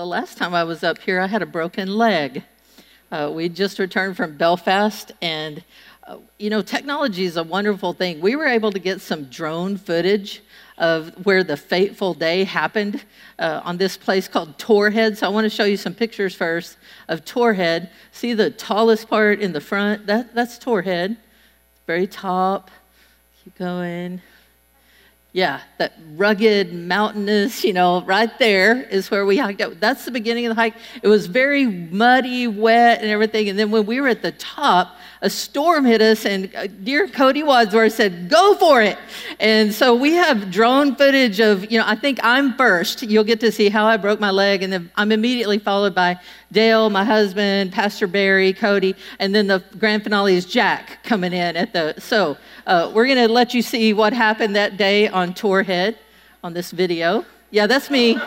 the last time I was up here, I had a broken leg. Uh, we just returned from Belfast, and uh, you know, technology is a wonderful thing. We were able to get some drone footage of where the fateful day happened uh, on this place called Torr Head. So I want to show you some pictures first of Torr Head. See the tallest part in the front? That, that's Torr Head, very top. Keep going. Yeah, that rugged, mountainous, you know, right there is where we hiked up. That's the beginning of the hike. It was very muddy, wet, and everything. And then when we were at the top, a storm hit us, and uh, dear Cody Wadsworth said, Go for it. And so we have drone footage of, you know, I think I'm first. You'll get to see how I broke my leg, and then I'm immediately followed by Dale, my husband, Pastor Barry, Cody, and then the grand finale is Jack coming in at the. So uh, we're going to let you see what happened that day on Torr Head on this video. Yeah, that's me.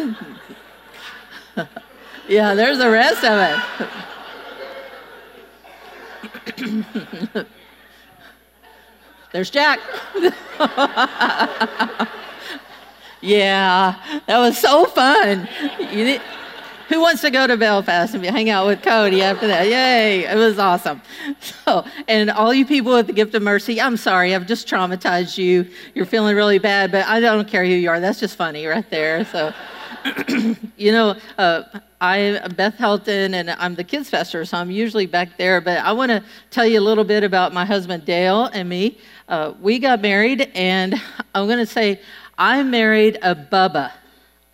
yeah, there's the rest of it. there's Jack. yeah, that was so fun. Who wants to go to Belfast and hang out with Cody after that? Yay, it was awesome. So, and all you people with the gift of mercy, I'm sorry, I've just traumatized you. You're feeling really bad, but I don't care who you are. That's just funny right there. So. you know, uh, I'm Beth Helton and I'm the kids pastor, so I'm usually back there. But I want to tell you a little bit about my husband Dale and me. Uh, we got married, and I'm going to say I married a Bubba.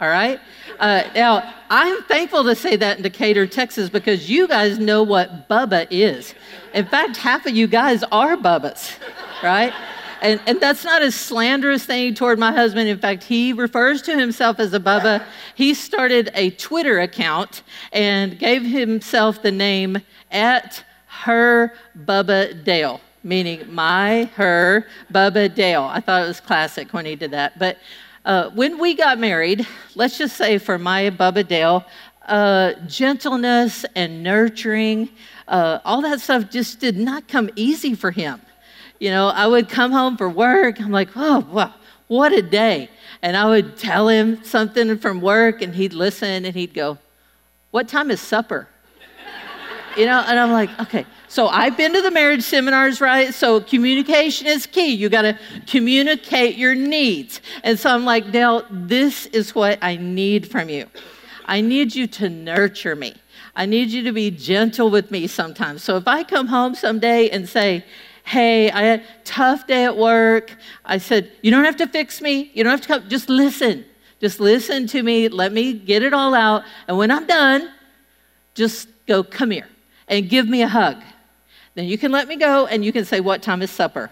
All right? Uh, now, I'm thankful to say that in Decatur, Texas, because you guys know what Bubba is. In fact, half of you guys are Bubbas, right? And, and that's not a slanderous thing toward my husband. In fact, he refers to himself as a Bubba. He started a Twitter account and gave himself the name at her Bubba Dale, meaning my, her, Bubba Dale. I thought it was classic when he did that. But uh, when we got married, let's just say for my Bubba Dale, uh, gentleness and nurturing, uh, all that stuff just did not come easy for him. You know, I would come home from work. I'm like, oh, wow, what a day. And I would tell him something from work, and he'd listen and he'd go, What time is supper? you know, and I'm like, Okay. So I've been to the marriage seminars, right? So communication is key. You got to communicate your needs. And so I'm like, Dale, this is what I need from you. I need you to nurture me. I need you to be gentle with me sometimes. So if I come home someday and say, hey, I had a tough day at work. I said, you don't have to fix me. You don't have to come. Just listen. Just listen to me. Let me get it all out. And when I'm done, just go, come here and give me a hug. Then you can let me go and you can say, what time is supper?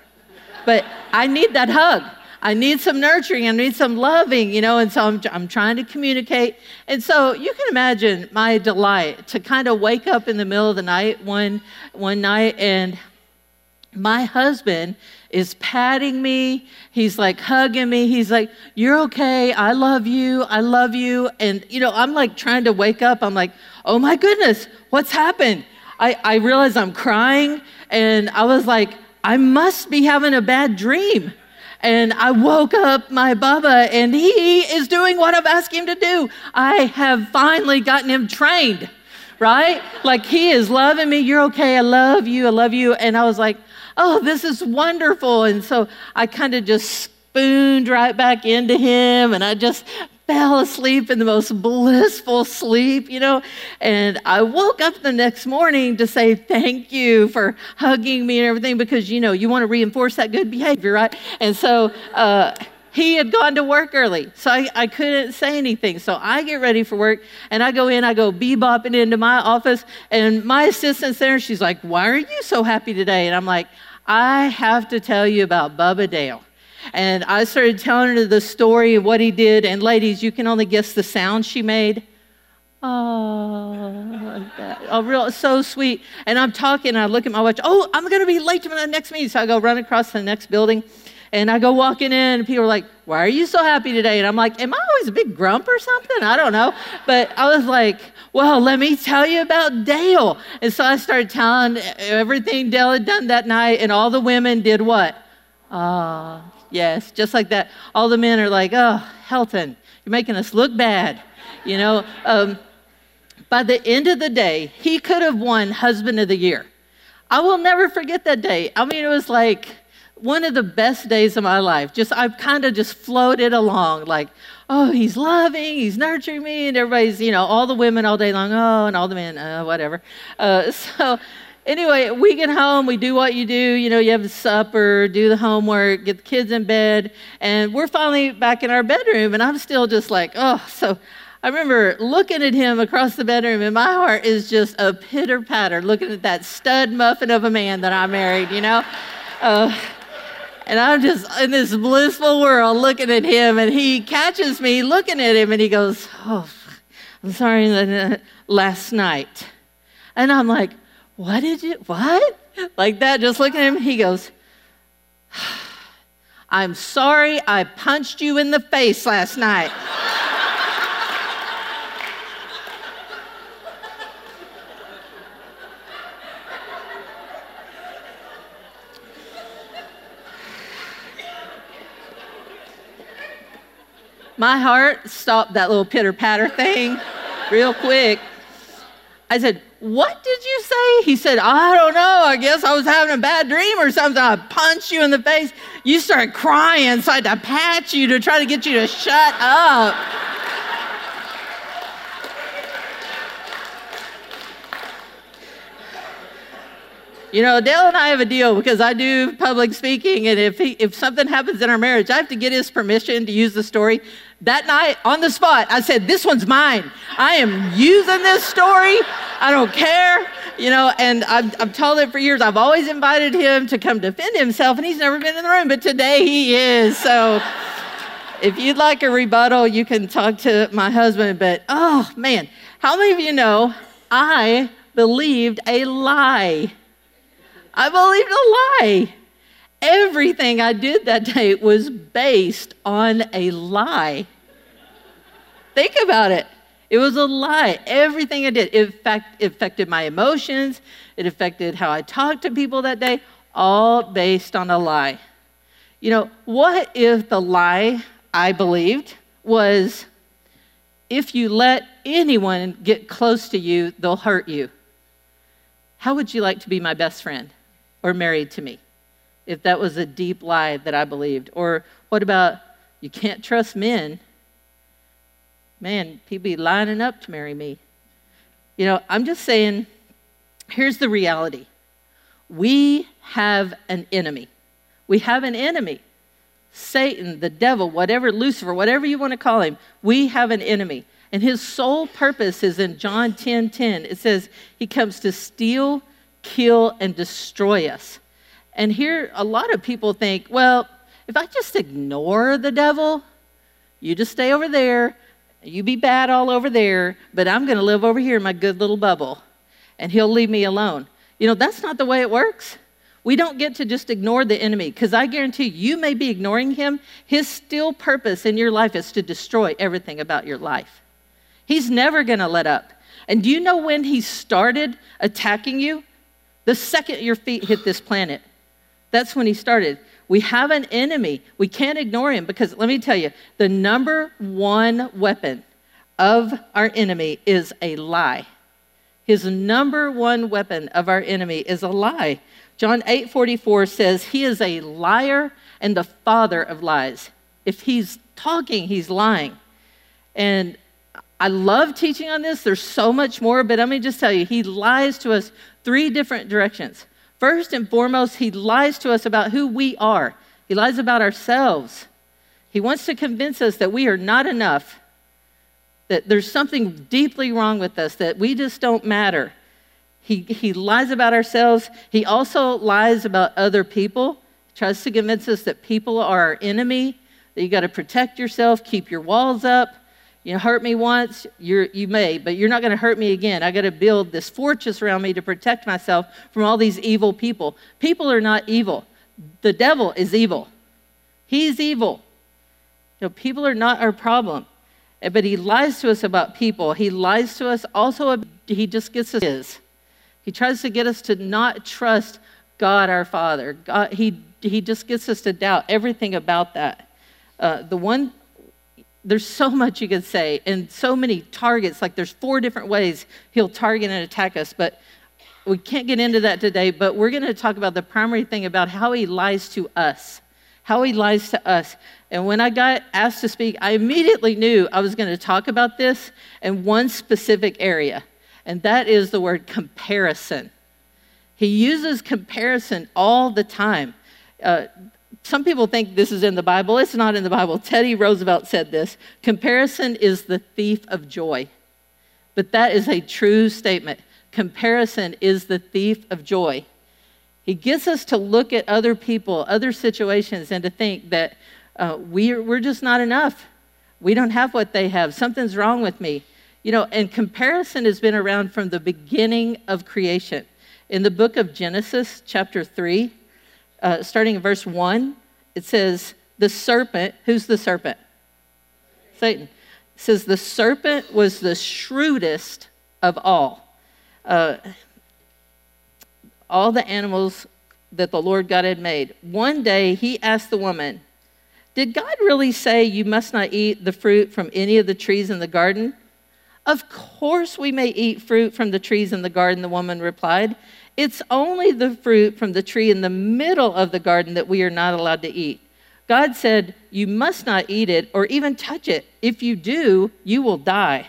But I need that hug. I need some nurturing. I need some loving, you know, and so I'm, I'm trying to communicate. And so you can imagine my delight to kind of wake up in the middle of the night one, one night and my husband is patting me. He's like hugging me. He's like, You're okay. I love you. I love you. And, you know, I'm like trying to wake up. I'm like, Oh my goodness, what's happened? I, I realize I'm crying. And I was like, I must be having a bad dream. And I woke up my Bubba, and he is doing what I've asked him to do. I have finally gotten him trained, right? Like he is loving me. You're okay. I love you. I love you. And I was like, oh, this is wonderful. And so I kind of just spooned right back into him and I just fell asleep in the most blissful sleep, you know. And I woke up the next morning to say thank you for hugging me and everything because, you know, you want to reinforce that good behavior, right? And so, uh, he had gone to work early, so I, I, couldn't say anything. So I get ready for work, and I go in, I go bebopping into my office, and my assistant's there, she's like, Why are you so happy today? And I'm like, I have to tell you about Bubba Dale. And I started telling her the story of what he did, and ladies, you can only guess the sound she made. Oh, oh, real, so sweet. And I'm talking, and I look at my watch. Oh, I'm going to be late to my next meeting. So I go run across the next building. And I go walking in, and people are like, Why are you so happy today? And I'm like, Am I always a big grump or something? I don't know. But I was like, Well, let me tell you about Dale. And so I started telling everything Dale had done that night, and all the women did what? Ah, yes, just like that. All the men are like, oh, Helton, you're making us look bad. You know, um, by the end of the day, he could have won Husband of the Year. I will never forget that day. I mean, it was like one of the best days of my life. Just, I kind of just floated along, like, oh, he's loving, he's nurturing me, and everybody's, you know, all the women all day long, oh, and all the men, uh, whatever. Uh, so, anyway, we get home, we do what you do, you know, you have supper, do the homework, get the kids in bed, and we're finally back in our bedroom, and I'm still just like, oh, so I remember looking at him across the bedroom, and my heart is just a pitter patter looking at that stud muffin of a man that I married, you know? Uh, and I'm just in this blissful world looking at him, and he catches me looking at him, and he goes, Oh, I'm sorry, uh, last night. And I'm like, What did you, what? Like that, just looking at him. He goes, I'm sorry I punched you in the face last night. My heart stopped that little pitter patter thing real quick. I said, What did you say? He said, I don't know. I guess I was having a bad dream or something. I punched you in the face. You started crying, so I had to pat you to try to get you to shut up. You know, Dale and I have a deal because I do public speaking, and if, he, if something happens in our marriage, I have to get his permission to use the story. That night, on the spot, I said, This one's mine. I am using this story. I don't care. You know, and I've, I've told it for years. I've always invited him to come defend himself, and he's never been in the room, but today he is. So if you'd like a rebuttal, you can talk to my husband. But oh, man, how many of you know I believed a lie? I believed a lie. Everything I did that day was based on a lie. Think about it. It was a lie. Everything I did, fact, it affected my emotions, it affected how I talked to people that day, all based on a lie. You know, what if the lie I believed was if you let anyone get close to you, they'll hurt you? How would you like to be my best friend? or married to me, if that was a deep lie that I believed. Or what about you can't trust men? Man, people be lining up to marry me. You know, I'm just saying, here's the reality we have an enemy. We have an enemy. Satan, the devil, whatever, Lucifer, whatever you want to call him, we have an enemy. And his sole purpose is in John 10 10. It says, He comes to steal, kill, and destroy us. And here, a lot of people think, well, if I just ignore the devil, you just stay over there, you be bad all over there, but I'm going to live over here in my good little bubble, and he'll leave me alone. You know, that's not the way it works. We don't get to just ignore the enemy because I guarantee you, may be ignoring him. His still purpose in your life is to destroy everything about your life. He's never going to let up. And do you know when he started attacking you? The second your feet hit this planet, that's when he started. We have an enemy. We can't ignore him because let me tell you, the number one weapon of our enemy is a lie. His number one weapon of our enemy is a lie. John 8 44 says, He is a liar and the father of lies. If he's talking, he's lying. And I love teaching on this. There's so much more, but let me just tell you, he lies to us three different directions. First and foremost, he lies to us about who we are, he lies about ourselves. He wants to convince us that we are not enough, that there's something deeply wrong with us, that we just don't matter. He, he lies about ourselves. He also lies about other people, he tries to convince us that people are our enemy, that you got to protect yourself, keep your walls up. You hurt me once, you you may, but you're not going to hurt me again. I got to build this fortress around me to protect myself from all these evil people. People are not evil. The devil is evil. He's evil. You know, people are not our problem. Eh, but he lies to us about people. He lies to us also, he just gets us his. He tries to get us to not trust God our Father. God, he, he just gets us to doubt everything about that. Uh, the one, there's so much you could say, and so many targets. Like there's four different ways he'll target and attack us, but we can't get into that today. But we're going to talk about the primary thing about how he lies to us how he lies to us. And when I got asked to speak, I immediately knew I was going to talk about this in one specific area, and that is the word comparison. He uses comparison all the time. Uh, some people think this is in the Bible. It's not in the Bible. Teddy Roosevelt said this comparison is the thief of joy. But that is a true statement. Comparison is the thief of joy. He gets us to look at other people, other situations, and to think that uh, we're, we're just not enough. We don't have what they have. Something's wrong with me. You know, and comparison has been around from the beginning of creation. In the book of Genesis, chapter 3, uh, starting in verse 1, it says, The serpent, who's the serpent? Satan. It says, The serpent was the shrewdest of all. Uh, all the animals that the Lord God had made. One day he asked the woman, Did God really say you must not eat the fruit from any of the trees in the garden? Of course we may eat fruit from the trees in the garden, the woman replied. It's only the fruit from the tree in the middle of the garden that we are not allowed to eat. God said, You must not eat it or even touch it. If you do, you will die.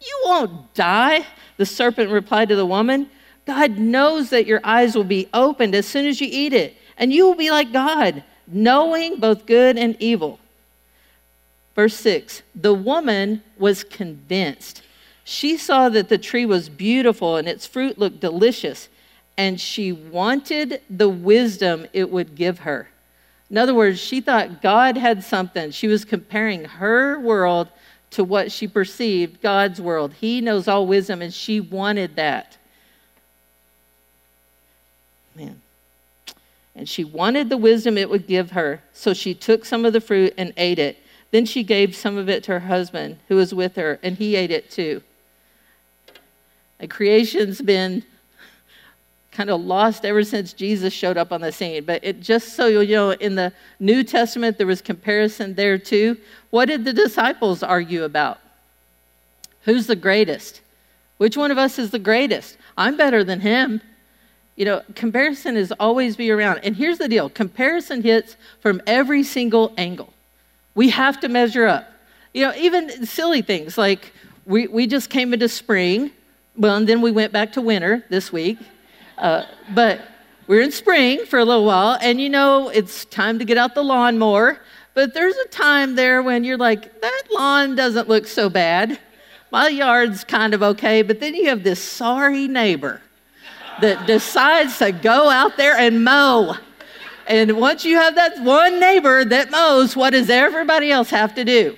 You won't die, the serpent replied to the woman. God knows that your eyes will be opened as soon as you eat it, and you will be like God, knowing both good and evil. Verse 6 The woman was convinced. She saw that the tree was beautiful and its fruit looked delicious, and she wanted the wisdom it would give her. In other words, she thought God had something. She was comparing her world to what she perceived God's world. He knows all wisdom, and she wanted that. Man. And she wanted the wisdom it would give her, so she took some of the fruit and ate it. Then she gave some of it to her husband who was with her, and he ate it too. And creation's been kind of lost ever since Jesus showed up on the scene. But it just so you know, in the New Testament, there was comparison there too. What did the disciples argue about? Who's the greatest? Which one of us is the greatest? I'm better than him. You know, comparison is always be around. And here's the deal comparison hits from every single angle. We have to measure up. You know, even silly things like we, we just came into spring, well, and then we went back to winter this week. Uh, but we're in spring for a little while, and you know, it's time to get out the lawnmower. But there's a time there when you're like, that lawn doesn't look so bad. My yard's kind of okay. But then you have this sorry neighbor that decides to go out there and mow. And once you have that one neighbor that mows, what does everybody else have to do?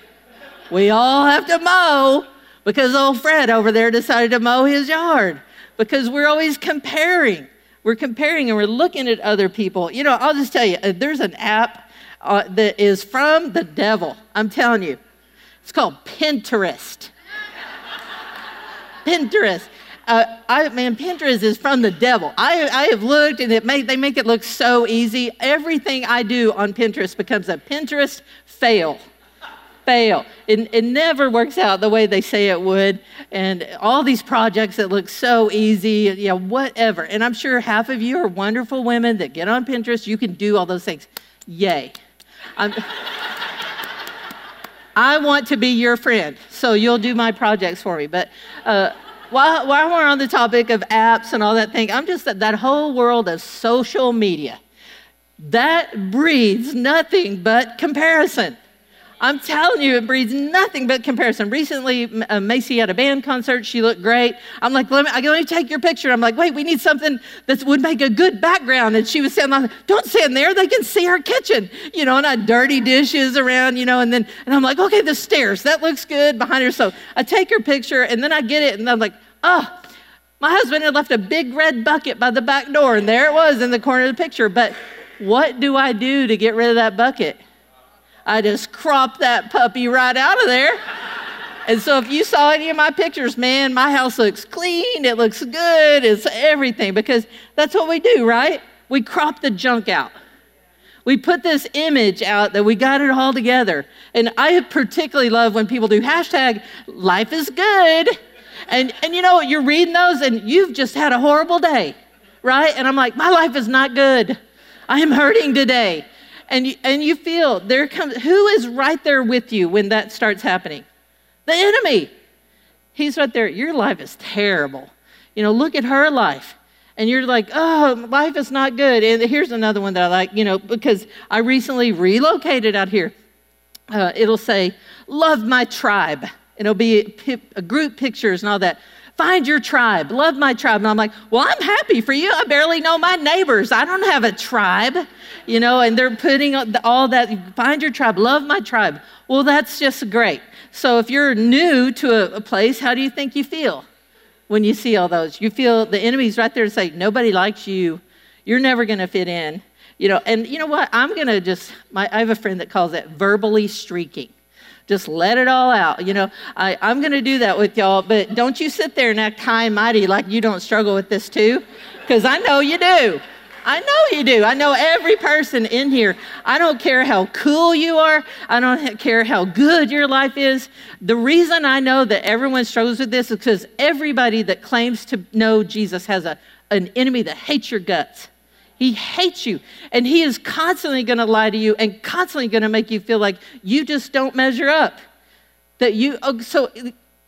We all have to mow because old Fred over there decided to mow his yard because we're always comparing. We're comparing and we're looking at other people. You know, I'll just tell you, uh, there's an app uh, that is from the devil. I'm telling you. It's called Pinterest. Pinterest. Uh, I, man, Pinterest is from the devil. I, I have looked and it make, they make it look so easy. Everything I do on Pinterest becomes a Pinterest fail. Fail. It, it never works out the way they say it would. And all these projects that look so easy, you know, whatever. And I'm sure half of you are wonderful women that get on Pinterest. You can do all those things. Yay. I want to be your friend, so you'll do my projects for me. But uh, while, while we're on the topic of apps and all that thing, I'm just that, that whole world of social media, that breeds nothing but comparison. I'm telling you, it breeds nothing but comparison. Recently, uh, Macy had a band concert. She looked great. I'm like, let me, let me take your picture. I'm like, wait, we need something that would make a good background. And she was saying, like, don't stand there. They can see our kitchen, you know, and I dirty dishes around, you know, and then, and I'm like, okay, the stairs, that looks good behind her. So I take her picture and then I get it and I'm like, oh, my husband had left a big red bucket by the back door, and there it was in the corner of the picture. But what do I do to get rid of that bucket? I just crop that puppy right out of there. And so if you saw any of my pictures, man, my house looks clean, it looks good, it's everything because that's what we do, right? we crop the junk out. We put this image out that we got it all together. And I particularly love when people do hashtag life is good. And, and you know, what? you're reading those and you've just had a horrible day, right? And I'm like, my life is not good. I am hurting today. And you, and you feel there comes, who is right there with you when that starts happening? The enemy. He's right there. Your life is terrible. You know, look at her life. And you're like, oh, life is not good. And here's another one that I like, you know, because I recently relocated out here. Uh, it'll say, love my tribe. It'll be a, group pictures and all that. Find your tribe. Love my tribe. And I'm like, well, I'm happy for you. I barely know my neighbors. I don't have a tribe, you know, and they're putting all that. Find your tribe. Love my tribe. Well, that's just great. So if you're new to a, place, how do you think you feel when you see all those? You feel the enemy's right there to say, nobody likes you. You're never going to fit in. You know, and you know what? I'm going to just, my, I have a friend that calls it verbally streaking. Just let it all out. You know, I, I'm going to do that with y'all, but don't you sit there and act high and mighty like you don't struggle with this too, because I know you do. I know you do. I know every person in here. I don't care how cool you are. I don't care how good your life is. The reason I know that everyone struggles with this is because everybody that claims to know Jesus has a, an enemy that hates your guts. He hates you. And he is constantly going to lie to you and constantly going to make you feel like you just don't measure up. That you, oh, so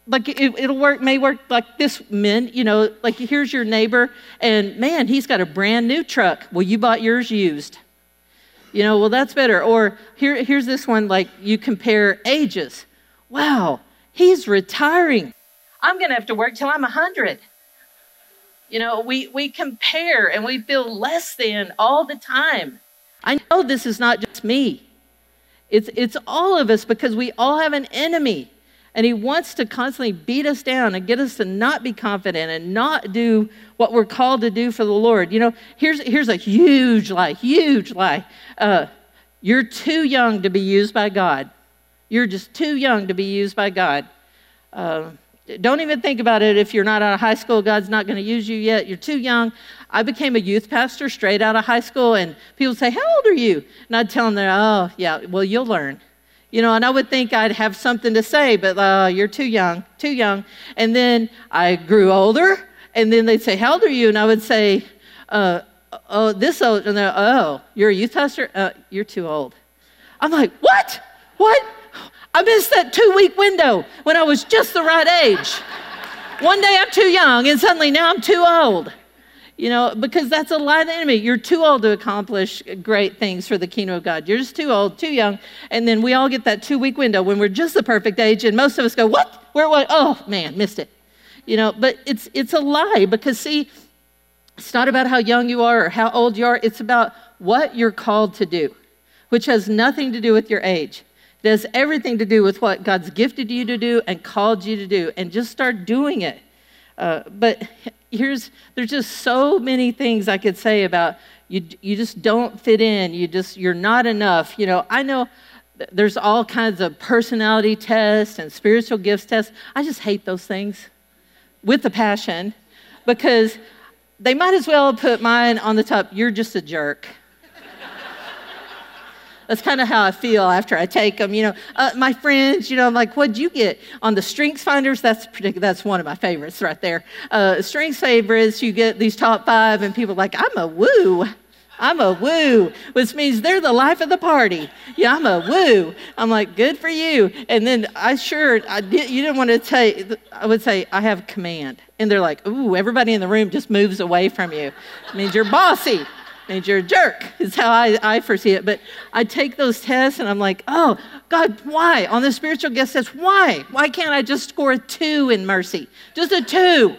like it, will work, may work like this, men, you know, like here's your neighbor and man, he's got a brand new truck. Well, you bought yours used. You know, well, that's better. Or here, here's this one, like you compare ages. Wow, he's retiring. I'm going to have to work till I'm 100. You know, we, we compare and we feel less than all the time. I know this is not just me, it's, it's all of us because we all have an enemy. And he wants to constantly beat us down and get us to not be confident and not do what we're called to do for the Lord. You know, here's, here's a huge lie, huge lie. Uh, you're too young to be used by God. You're just too young to be used by God. Uh, don't even think about it if you're not out of high school. God's not going to use you yet. You're too young. I became a youth pastor straight out of high school, and people say, How old are you? And I'd tell them, Oh, yeah, well, you'll learn. You know, and I would think I'd have something to say, but uh, you're too young, too young. And then I grew older, and then they'd say, How old are you? And I would say, uh, Oh, this old. And they're, Oh, you're a youth pastor? Uh, you're too old. I'm like, What? What? I missed that two week window when I was just the right age. One day I'm too young, and suddenly now I'm too old. You know, because that's a lie of the enemy. You're too old to accomplish great things for the kingdom of God. You're just too old, too young. And then we all get that two week window when we're just the perfect age, and most of us go, What? Where what? Oh, man, missed it. You know, but it's it's a lie because see, it's not about how young you are or how old you are, it's about what you're called to do, which has nothing to do with your age. Has everything to do with what God's gifted you to do and called you to do, and just start doing it. Uh, but here's there's just so many things I could say about you. You just don't fit in. You just you're not enough. You know, I know there's all kinds of personality tests and spiritual gifts tests. I just hate those things with a passion because they might as well put mine on the top. You're just a jerk. That's kind of how I feel after I take them. You know, uh, my friends, you know, I'm like, what'd you get on the Strengths Finders? That's that's one of my favorites right there. Uh, strengths favorites, you get these top five, and people like, I'm a woo. I'm a woo, which means they're the life of the party. Yeah, I'm a woo. I'm like, good for you. And then I sure, I did, you didn't want to say, I would say, I have command. And they're like, ooh, everybody in the room just moves away from you. It means you're bossy means you're a jerk, is how I, I foresee it. But I take those tests and I'm like, oh, God, why? On the spiritual gift test, why? Why can't I just score a two in mercy? Just a two.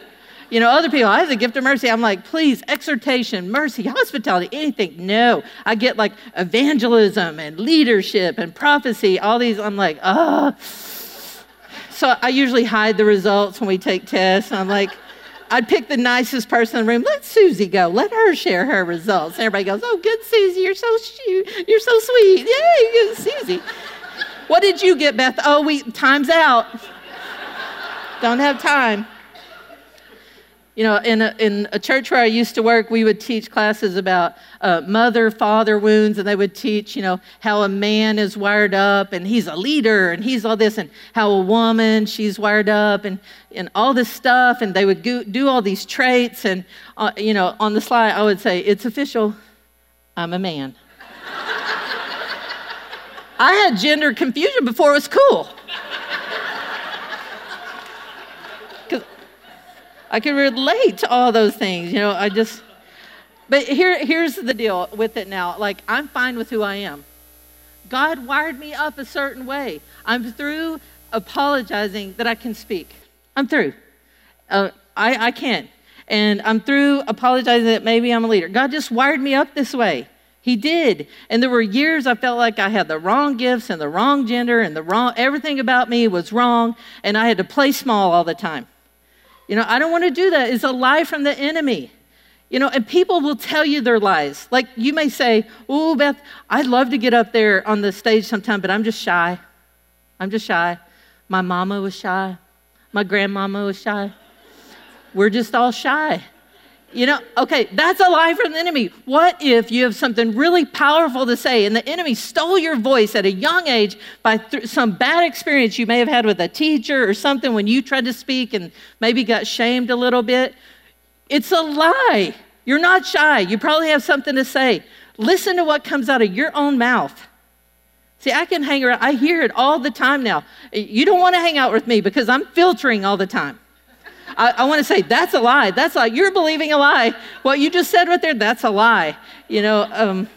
You know, other people, I have the gift of mercy. I'm like, please, exhortation, mercy, hospitality, anything. No. I get like evangelism and leadership and prophecy, all these. I'm like, oh. So I usually hide the results when we take tests. I'm like, I'd pick the nicest person in the room. Let Susie go. Let her share her results. And everybody goes, "Oh, good, Susie. You're so you're so sweet. Yay, good, Susie." what did you get, Beth? Oh, we time's out. Don't have time. You know, in a, in a church where I used to work, we would teach classes about uh, mother father wounds, and they would teach, you know, how a man is wired up and he's a leader and he's all this, and how a woman, she's wired up and, and all this stuff. And they would go, do all these traits. And, uh, you know, on the slide, I would say, It's official, I'm a man. I had gender confusion before it was cool. I can relate to all those things. You know, I just, but here, here's the deal with it now. Like, I'm fine with who I am. God wired me up a certain way. I'm through apologizing that I can speak. I'm through. Uh, I, I can. And I'm through apologizing that maybe I'm a leader. God just wired me up this way. He did. And there were years I felt like I had the wrong gifts and the wrong gender and the wrong, everything about me was wrong. And I had to play small all the time. You know, I don't want to do that. It's a lie from the enemy. You know, and people will tell you their lies. Like you may say, Oh, Beth, I'd love to get up there on the stage sometime, but I'm just shy. I'm just shy. My mama was shy. My grandmama was shy. We're just all shy. You know, okay, that's a lie from the enemy. What if you have something really powerful to say and the enemy stole your voice at a young age by th- some bad experience you may have had with a teacher or something when you tried to speak and maybe got shamed a little bit? It's a lie. You're not shy. You probably have something to say. Listen to what comes out of your own mouth. See, I can hang around, I hear it all the time now. You don't want to hang out with me because I'm filtering all the time. I, I want to say that's a lie. That's like you're believing a lie. What you just said right there, that's a lie. You know, um,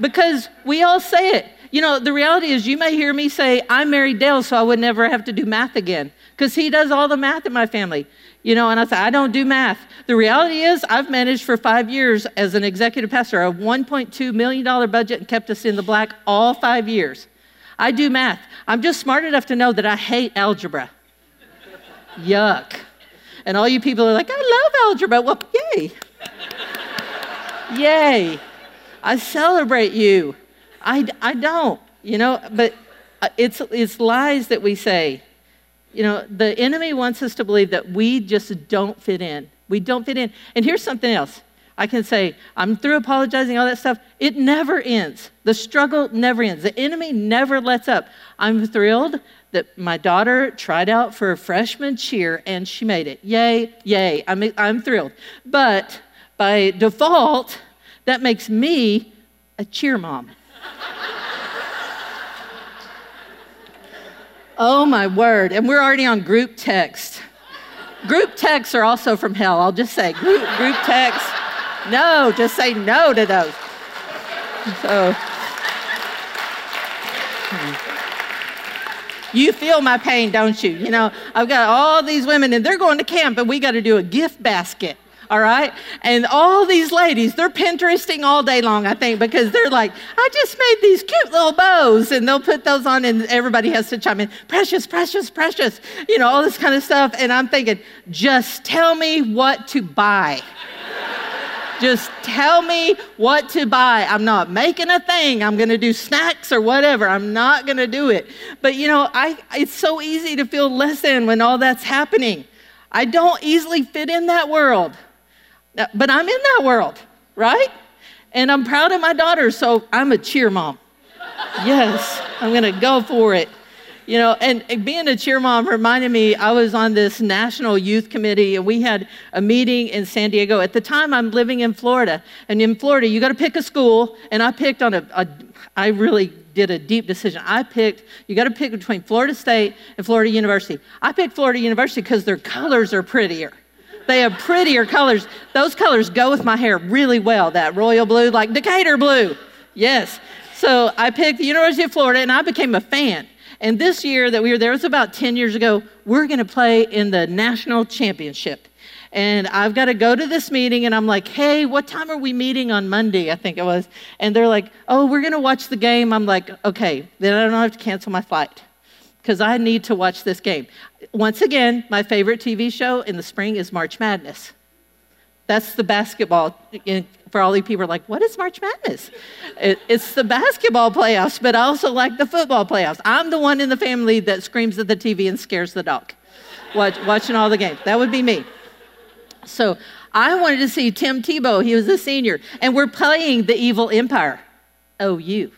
because we all say it. You know, the reality is you may hear me say, I married Dale so I would never have to do math again. Because he does all the math in my family. You know, and I say, I don't do math. The reality is, I've managed for five years as an executive pastor a $1.2 million budget and kept us in the black all five years. I do math. I'm just smart enough to know that I hate algebra. Yuck. And all you people are like, I love algebra. Well, yay. yay. I celebrate you. I, I don't, you know, but uh, it's, it's lies that we say. You know, the enemy wants us to believe that we just don't fit in. We don't fit in. And here's something else. I can say, I'm through apologizing, all that stuff. It never ends. The struggle never ends. The enemy never lets up. I'm thrilled that my daughter tried out for a freshman cheer and she made it. Yay, yay. I'm, I'm thrilled. But by default, that makes me a cheer mom. oh my word. And we're already on group text. Group texts are also from hell. I'll just say group, group text. No, just say no to those. So. You feel my pain, don't you? You know, I've got all these women and they're going to camp and we got to do a gift basket. All right. And all these ladies, they're Pinteresting all day long, I think, because they're like, I just made these cute little bows. And they'll put those on and everybody has to chime in, precious, precious, precious, you know, all this kind of stuff. And I'm thinking, just tell me what to buy. Just tell me what to buy. I'm not making a thing. I'm going to do snacks or whatever. I'm not going to do it. But you know, I, it's so easy to feel less than when all that's happening. I don't easily fit in that world, uh, but I'm in that world, right? And I'm proud of my daughter, so I'm a cheer mom. yes, I'm going to go for it. You know, and being a cheer mom reminded me I was on this national youth committee and we had a meeting in San Diego. At the time, I'm living in Florida. And in Florida, you got to pick a school. And I picked on a, a I really did a deep decision. I picked, you got to pick between Florida State and Florida University. I picked Florida University because their colors are prettier. They have prettier colors. Those colors go with my hair really well, that royal blue, like Decatur blue. Yes. So I picked the University of Florida and I became a fan. And this year that we were there, was about 10 years ago, we're going to play in the national championship. And I've got to go to this meeting, and I'm like, hey, what time are we meeting on Monday? I think it was. And they're like, oh, we're going to watch the game. I'm like, okay, then I don't have to cancel my flight because I need to watch this game. Once again, my favorite TV show in the spring is March Madness. That's the basketball. For all you people are like, what is March Madness? It, it's the basketball playoffs, but I also like the football playoffs. I'm the one in the family that screams at the TV and scares the dog, watch, watching all the games. That would be me. So I wanted to see Tim Tebow. He was a senior. And we're playing the evil empire. Oh, you.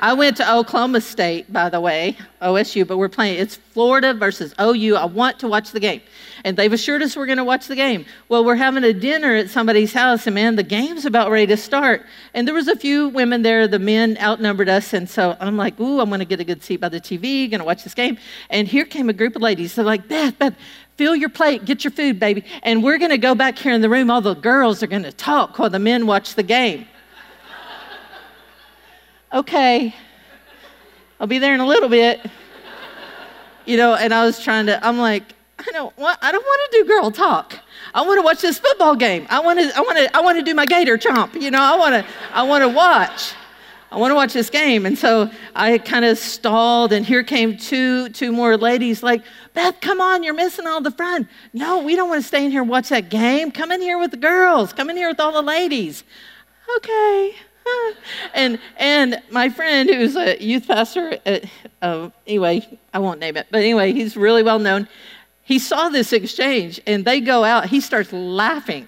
I went to Oklahoma State, by the way, OSU, but we're playing. It's Florida versus OU. I want to watch the game. And they've assured us we're going to watch the game. Well, we're having a dinner at somebody's house, and man, the game's about ready to start. And there was a few women there. The men outnumbered us. And so I'm like, ooh, I'm going to get a good seat by the TV, going to watch this game. And here came a group of ladies. They're like, Beth, Beth, fill your plate, get your food, baby. And we're going to go back here in the room. All the girls are going to talk while the men watch the game okay, I'll be there in a little bit. You know, and I was trying to, I'm like, I don't want, I don't want to do girl talk. I want to watch this football game. I want to, I want to, I want to do my gator chomp. You know, I want to, I want to watch. I want to watch this game. And so I kind of stalled, and here came two, two more ladies like, Beth, come on, you're missing all the fun. No, we don't want to stay in here and watch that game. Come in here with the girls. Come in here with all the ladies. Okay. and and my friend who's a youth pastor at, uh, anyway i won't name it but anyway he's really well known. He saw this exchange and they go out he starts laughing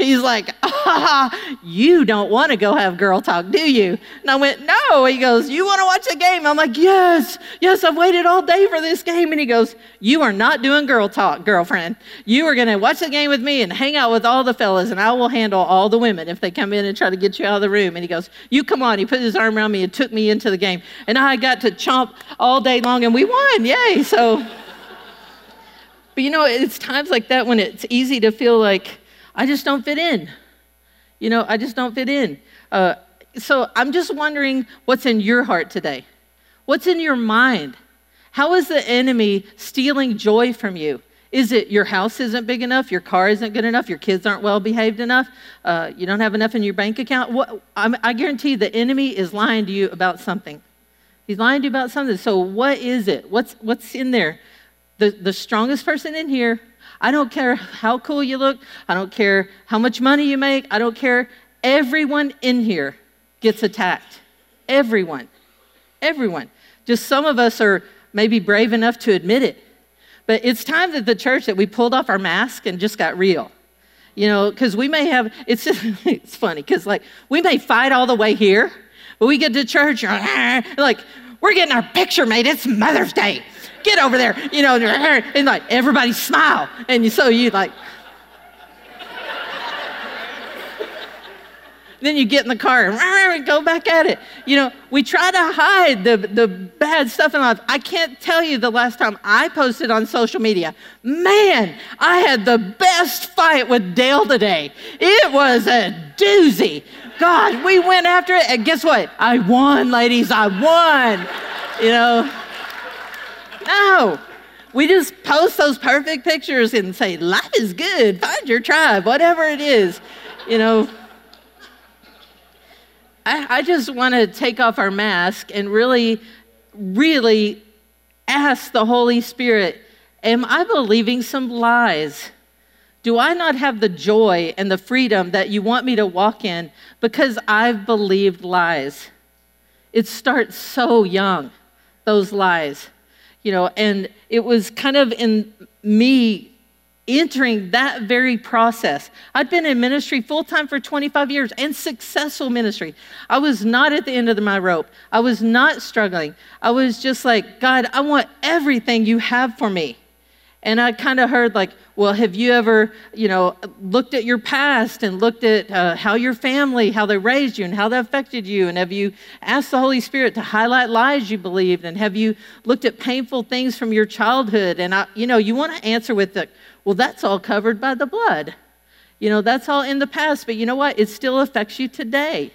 He's like, ah, you don't want to go have girl talk, do you? And I went, no. He goes, you want to watch a game? I'm like, yes, yes, I've waited all day for this game. And he goes, you are not doing girl talk, girlfriend. You are going to watch the game with me and hang out with all the fellas, and I will handle all the women if they come in and try to get you out of the room. And he goes, you come on. He put his arm around me and took me into the game. And I got to chomp all day long, and we won. Yay. So, but you know, it's times like that when it's easy to feel like, I just don't fit in. You know, I just don't fit in. Uh, so I'm just wondering what's in your heart today? What's in your mind? How is the enemy stealing joy from you? Is it your house isn't big enough, your car isn't good enough, your kids aren't well behaved enough, uh, you don't have enough in your bank account? What, I guarantee the enemy is lying to you about something. He's lying to you about something. So what is it? What's what's in there? The the strongest person in here I don't care how cool you look. I don't care how much money you make. I don't care. Everyone in here gets attacked. Everyone. Everyone. Just some of us are maybe brave enough to admit it. But it's time that the church that we pulled off our mask and just got real. You know, because we may have, it's just, it's funny, because like we may fight all the way here, but we get to church, like, we're getting our picture made. It's Mother's Day get over there, you know, and like everybody smile. And so you like, then you get in the car and go back at it. You know, we try to hide the, the bad stuff in life. I can't tell you the last time I posted on social media. Man, I had the best fight with Dale today. It was a doozy. God, we went after it, and guess what? I won, ladies. I won. You know, no. We just post those perfect pictures and say, life is good, find your tribe, whatever it is. You know, I, I just want to take off our mask and really, really ask the Holy Spirit, am I believing some lies? Do I not have the joy and the freedom that you want me to walk in because I've believed lies? It starts so young, those lies you know, and it was kind of in me entering that very process. I'd been in ministry full time for 25 years and successful ministry. I was not at the end of my rope. I was not struggling. I was just like, God, I want everything you have for me. And I kind of heard like, well, have you ever, you know, looked at your past and looked at uh, how your family, how they raised you, and how that affected you? And have you asked the Holy Spirit to highlight lies you believed? And have you looked at painful things from your childhood? And I, you know, you want to answer with the, well, that's all covered by the blood. You know, that's all in the past, but you know what? It still affects you today.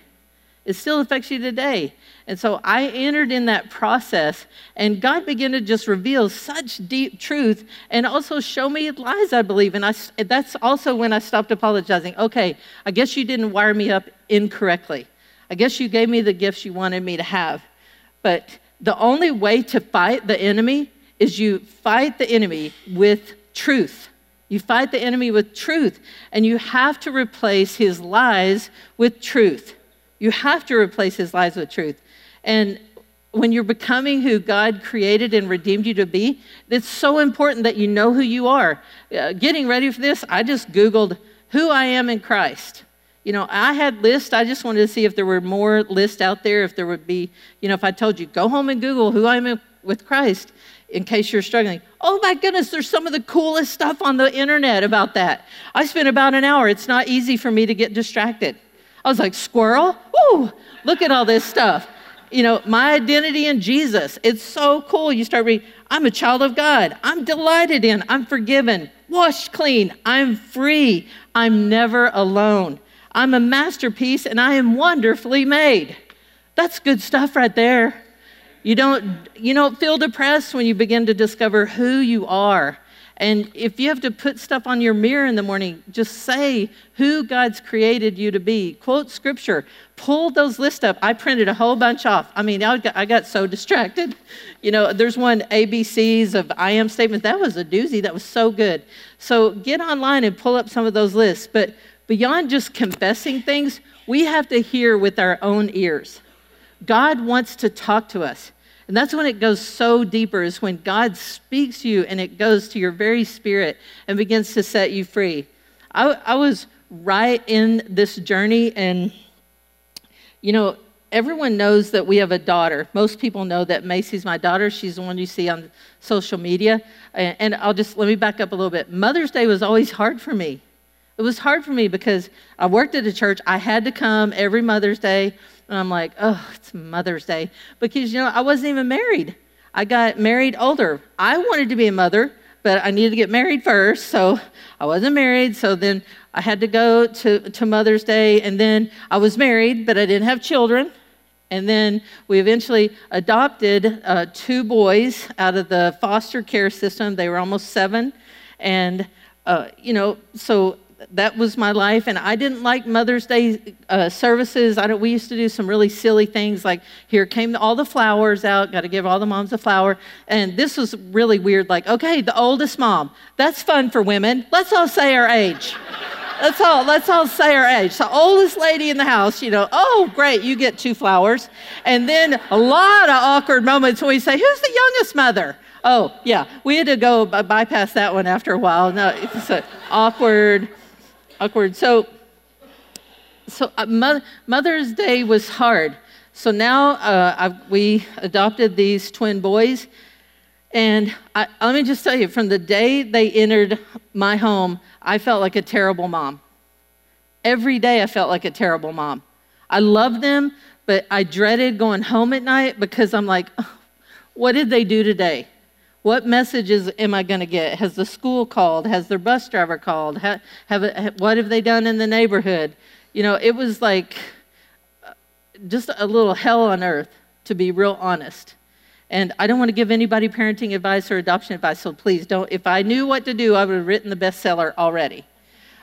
It still affects you today. And so I entered in that process, and God began to just reveal such deep truth and also show me lies, I believe. And I, that's also when I stopped apologizing. Okay, I guess you didn't wire me up incorrectly. I guess you gave me the gifts you wanted me to have. But the only way to fight the enemy is you fight the enemy with truth. You fight the enemy with truth, and you have to replace his lies with truth. You have to replace his lies with truth. And when you're becoming who God created and redeemed you to be, it's so important that you know who you are. Uh, getting ready for this, I just Googled who I am in Christ. You know, I had lists. I just wanted to see if there were more lists out there, if there would be, you know, if I told you, go home and Google who I am with Christ in case you're struggling. Oh my goodness, there's some of the coolest stuff on the internet about that. I spent about an hour. It's not easy for me to get distracted. I was like, squirrel? Ooh, look at all this stuff. You know, my identity in Jesus. It's so cool. You start reading, I'm a child of God. I'm delighted in. I'm forgiven, washed clean. I'm free. I'm never alone. I'm a masterpiece and I am wonderfully made. That's good stuff right there. You don't, you don't feel depressed when you begin to discover who you are. And if you have to put stuff on your mirror in the morning, just say who God's created you to be. Quote scripture. Pull those lists up. I printed a whole bunch off. I mean, I got, I got so distracted. You know, there's one ABCs of I am statement. That was a doozy. That was so good. So get online and pull up some of those lists. But beyond just confessing things, we have to hear with our own ears. God wants to talk to us. And that's when it goes so deeper, is when God speaks to you and it goes to your very spirit and begins to set you free. I, I was right in this journey, and you know, everyone knows that we have a daughter. Most people know that Macy's my daughter. She's the one you see on social media. And I'll just let me back up a little bit. Mother's Day was always hard for me. It was hard for me because I worked at a church. I had to come every Mother's Day. And I'm like, oh, it's Mother's Day. Because, you know, I wasn't even married. I got married older. I wanted to be a mother, but I needed to get married first. So I wasn't married. So then I had to go to, to Mother's Day. And then I was married, but I didn't have children. And then we eventually adopted uh, two boys out of the foster care system. They were almost seven. And, uh, you know, so that was my life. And I didn't like Mother's Day uh, services. I we used to do some really silly things like here came all the flowers out, got to give all the moms a flower. And this was really weird like, okay, the oldest mom. That's fun for women. Let's all say our age. Let's all let's all say our age. So oldest lady in the house, you know, oh great, you get two flowers. And then a lot of awkward moments when we say, who's the youngest mother? Oh, yeah, we had to go bypass that one after a while. No, it's awkward awkward. So, so uh, Mother's Day was hard. So now uh, we adopted these twin boys. And I, let me just tell you, from the day they entered my home, I felt like a terrible mom. Every day I felt like a terrible mom. I loved them, but I dreaded going home at night because I'm like, oh, what did they do today? What messages am I going to get? Has the school called? Has their bus driver called? Have, have, what have they done in the neighborhood? You know, it was like uh, just a little hell on earth, to be real honest. And I don't want to give anybody parenting advice or adoption advice, so please don't. If I knew what to do, I would have written the bestseller already.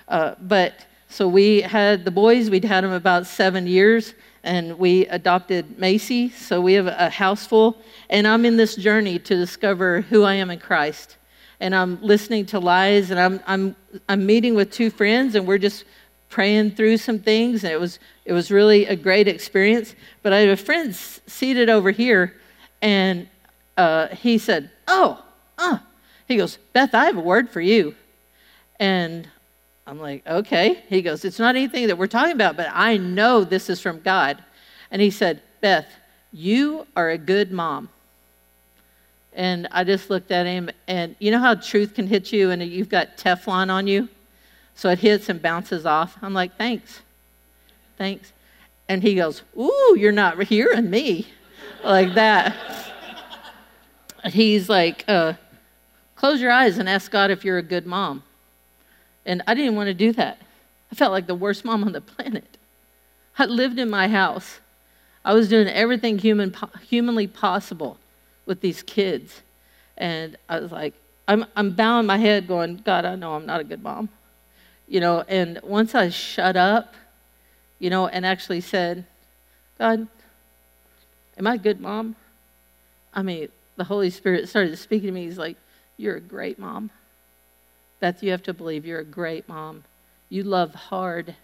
Uh, but so we had the boys, we'd had them about seven years, and we adopted Macy. So we have a house full. And I'm in this journey to discover who I am in Christ. And I'm listening to lies, and I'm, I'm, I'm meeting with two friends, and we're just praying through some things. And it was, it was really a great experience. But I had a friend seated over here, and uh, he said, Oh, uh. He goes, Beth, I have a word for you. And I'm like, okay. He goes, it's not anything that we're talking about, but I know this is from God. And he said, Beth, you are a good mom. And I just looked at him, and you know how truth can hit you and you've got Teflon on you? So it hits and bounces off. I'm like, thanks. Thanks. And he goes, Ooh, you're not hearing me. like that. He's like, uh, close your eyes and ask God if you're a good mom. And I didn't want to do that. I felt like the worst mom on the planet. I lived in my house. I was doing everything human, humanly possible with these kids. And I was like, I'm, I'm bowing my head going, God, I know I'm not a good mom. You know, and once I shut up, you know, and actually said, God, am I a good mom? I mean, the Holy Spirit started speaking to me. He's like, You're a great mom. Beth, you have to believe you're a great mom. You love hard.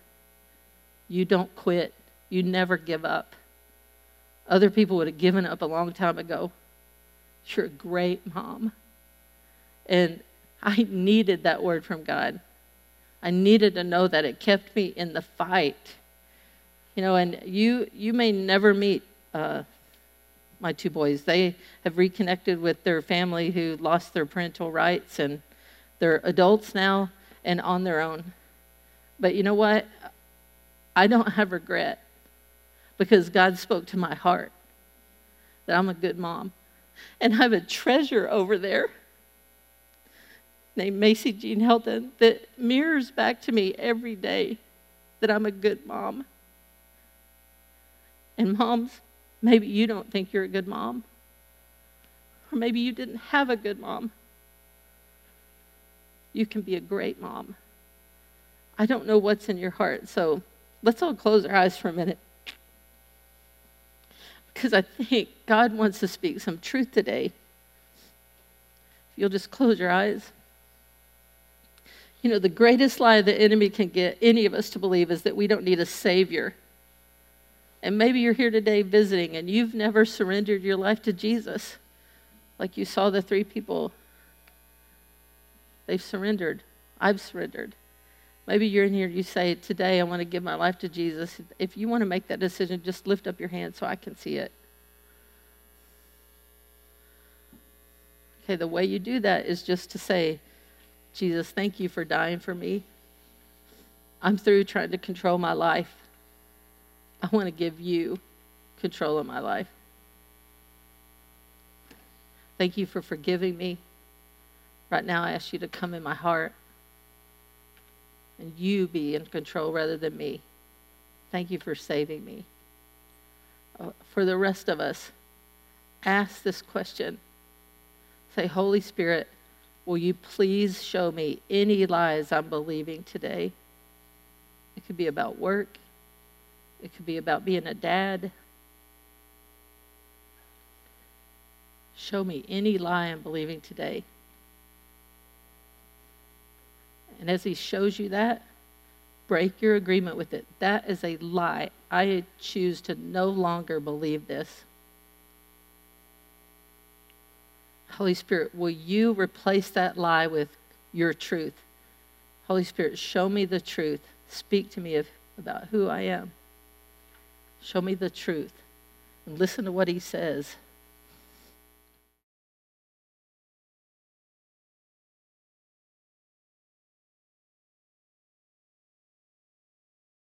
You don't quit. You never give up. Other people would have given up a long time ago. You're a great mom. And I needed that word from God. I needed to know that it kept me in the fight. You know, and you you may never meet uh, my two boys. They have reconnected with their family who lost their parental rights, and they're adults now and on their own. But you know what? I don't have regret because God spoke to my heart that I'm a good mom. And I have a treasure over there named Macy Jean Helton that mirrors back to me every day that I'm a good mom. And moms, maybe you don't think you're a good mom. Or maybe you didn't have a good mom. You can be a great mom. I don't know what's in your heart, so let's all close our eyes for a minute. Because I think God wants to speak some truth today. If you'll just close your eyes. You know, the greatest lie the enemy can get any of us to believe is that we don't need a Savior. And maybe you're here today visiting and you've never surrendered your life to Jesus. Like you saw the three people. They've surrendered. I've surrendered. Maybe you're in here, you say, Today I want to give my life to Jesus. If you want to make that decision, just lift up your hand so I can see it. Okay, the way you do that is just to say, Jesus, thank you for dying for me. I'm through trying to control my life. I want to give you control of my life. Thank you for forgiving me. Right now, I ask you to come in my heart and you be in control rather than me. Thank you for saving me. Uh, for the rest of us, ask this question. Say, Holy Spirit, will you please show me any lies I'm believing today? It could be about work, it could be about being a dad. Show me any lie I'm believing today. And as He shows you that, break your agreement with it. That is a lie. I choose to no longer believe this. Holy Spirit, will you replace that lie with your truth? Holy Spirit, show me the truth. Speak to me of, about who I am. Show me the truth and listen to what He says.